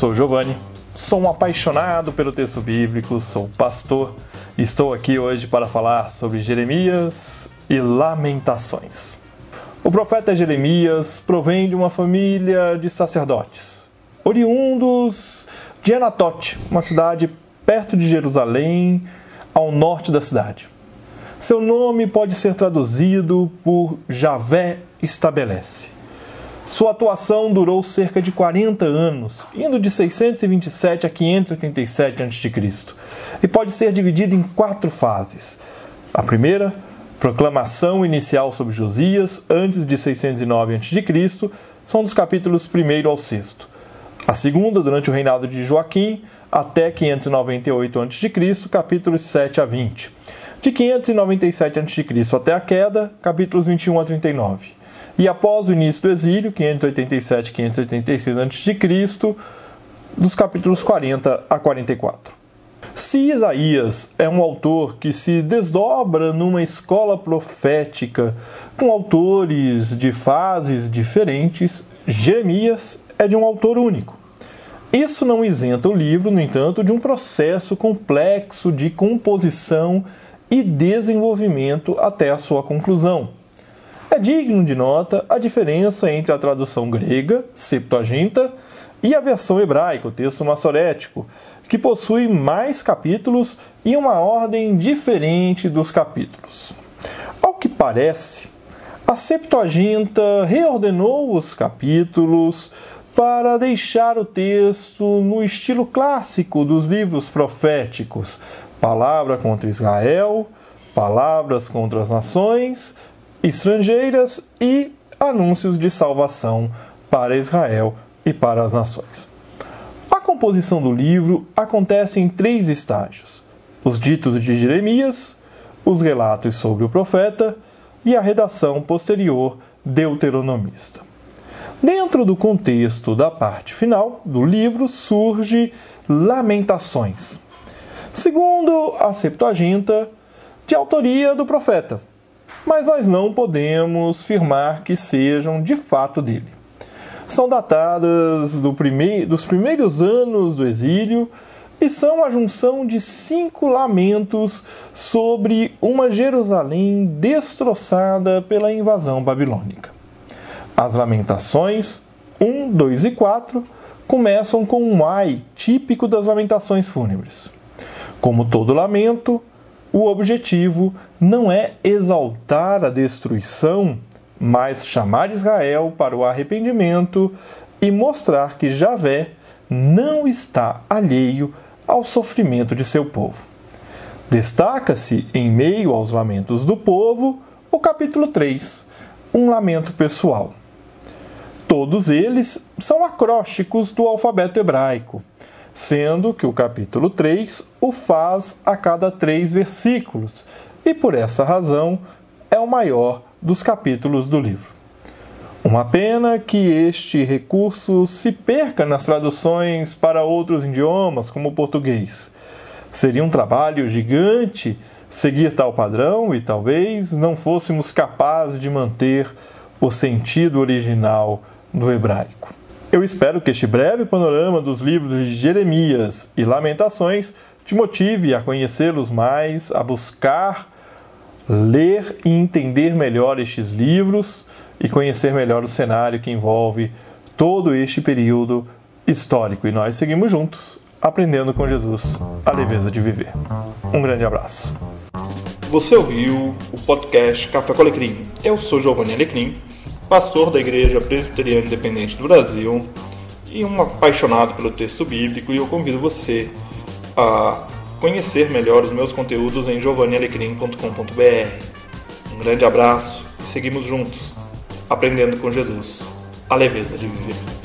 sou Giovanni, sou um apaixonado pelo texto bíblico, sou pastor e estou aqui hoje para falar sobre Jeremias e Lamentações. O profeta Jeremias provém de uma família de sacerdotes, oriundos de Anatote, uma cidade perto de Jerusalém, ao norte da cidade. Seu nome pode ser traduzido por Javé estabelece. Sua atuação durou cerca de 40 anos, indo de 627 a 587 a.C., e pode ser dividida em quatro fases. A primeira, proclamação inicial sobre Josias, antes de 609 a.C., são dos capítulos 1 ao 6. A segunda, durante o reinado de Joaquim, até 598 a.C., capítulos 7 a 20. De 597 a.C. até a queda, capítulos 21 a 39 e após o início do exílio, 587 586 a.C., dos capítulos 40 a 44. Se Isaías é um autor que se desdobra numa escola profética com autores de fases diferentes, Jeremias é de um autor único. Isso não isenta o livro, no entanto, de um processo complexo de composição e desenvolvimento até a sua conclusão. Digno de nota a diferença entre a tradução grega, Septuaginta, e a versão hebraica, o texto massorético, que possui mais capítulos e uma ordem diferente dos capítulos. Ao que parece, a Septuaginta reordenou os capítulos para deixar o texto no estilo clássico dos livros proféticos: palavra contra Israel, palavras contra as nações estrangeiras e anúncios de salvação para Israel e para as nações. A composição do livro acontece em três estágios: os ditos de Jeremias, os relatos sobre o profeta e a redação posterior deuteronomista. Dentro do contexto da parte final do livro surge Lamentações, segundo a Septuaginta, de autoria do profeta, mas nós não podemos afirmar que sejam de fato dele. São datadas do dos primeiros anos do exílio e são a junção de cinco lamentos sobre uma Jerusalém destroçada pela invasão babilônica. As lamentações 1, 2 e 4 começam com um ai típico das lamentações fúnebres. Como todo lamento, o objetivo não é exaltar a destruição, mas chamar Israel para o arrependimento e mostrar que Javé não está alheio ao sofrimento de seu povo. Destaca-se, em meio aos lamentos do povo, o capítulo 3, um lamento pessoal. Todos eles são acrósticos do alfabeto hebraico, sendo que o capítulo 3 o faz a cada três versículos, e por essa razão é o maior dos capítulos do livro. Uma pena que este recurso se perca nas traduções para outros idiomas, como o português. Seria um trabalho gigante seguir tal padrão e talvez não fôssemos capazes de manter o sentido original do hebraico. Eu espero que este breve panorama dos livros de Jeremias e Lamentações te motive a conhecê-los mais, a buscar ler e entender melhor estes livros e conhecer melhor o cenário que envolve todo este período histórico. E nós seguimos juntos, aprendendo com Jesus a leveza de viver. Um grande abraço. Você ouviu o podcast Café com Alecrim. Eu sou Giovanni Alecrim pastor da Igreja Presbiteriana Independente do Brasil e um apaixonado pelo texto bíblico, e eu convido você a conhecer melhor os meus conteúdos em giovannialecrim.com.br. Um grande abraço e seguimos juntos, aprendendo com Jesus a leveza de viver.